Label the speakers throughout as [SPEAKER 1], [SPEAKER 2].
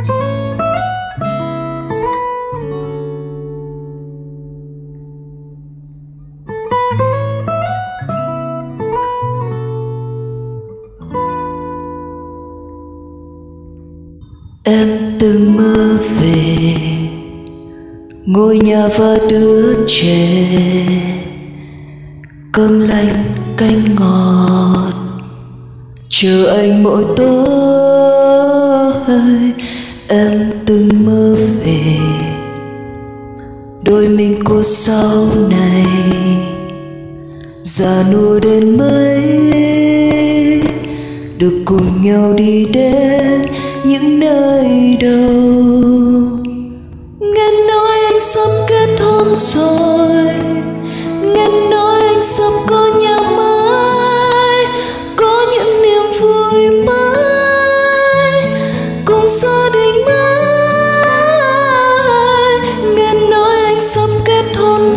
[SPEAKER 1] em từng mơ về ngôi nhà và đứa trẻ. Cơm lạnh, canh ngọt, chờ anh mỗi tối em từng mơ về. Đôi mình của sau này, già nua đến mấy. Được cùng nhau đi đến những nơi đâu nghe nói anh sắp kết hôn rồi. Nghe nói anh sắp có nhà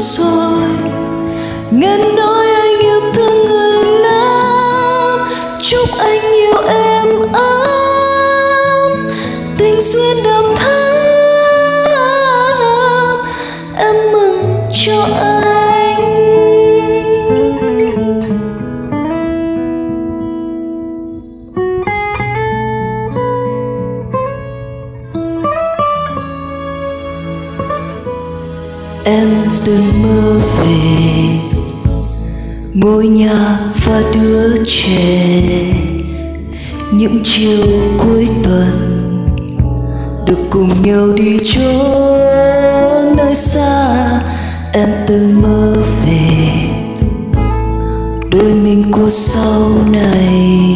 [SPEAKER 1] rồi. Nghe nói anh yêu thương người lắm chúc anh yêu em ấm. Tình duyên đậm thắm, em mừng cho anh. Từng mơ về. Ngôi nhà và đứa trẻ, những chiều cuối tuần được cùng nhau đi chốn nơi xa. Em từng mơ về đôi mình của sau này,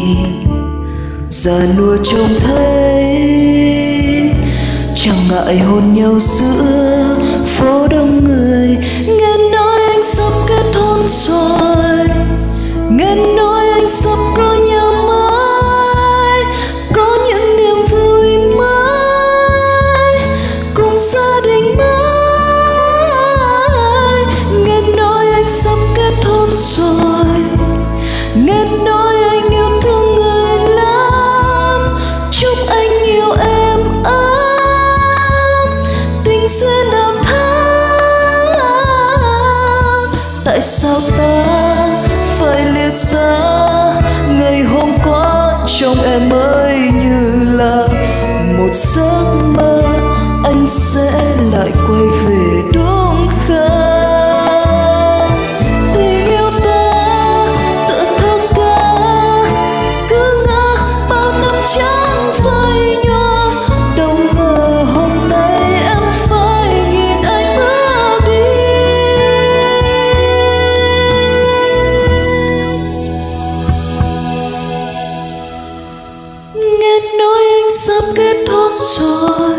[SPEAKER 1] già nua trông thấy, chẳng ngại hôn nhau giữa rồi. Nghe nói anh sắp có nhà mới có những niềm vui mới cùng gia đình mới nghe nói anh sắp kết hôn rồi nghe nói anh yêu thương người lắm chúc anh nhiều em ấm, tình duyên sao ta phải lìa xa? Ngày hôm qua trong em mới như là một giấc mơ, anh sẽ lại quay về sắp kết hôn rồi.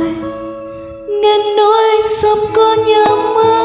[SPEAKER 1] Nghe nói anh sắp có nhà mai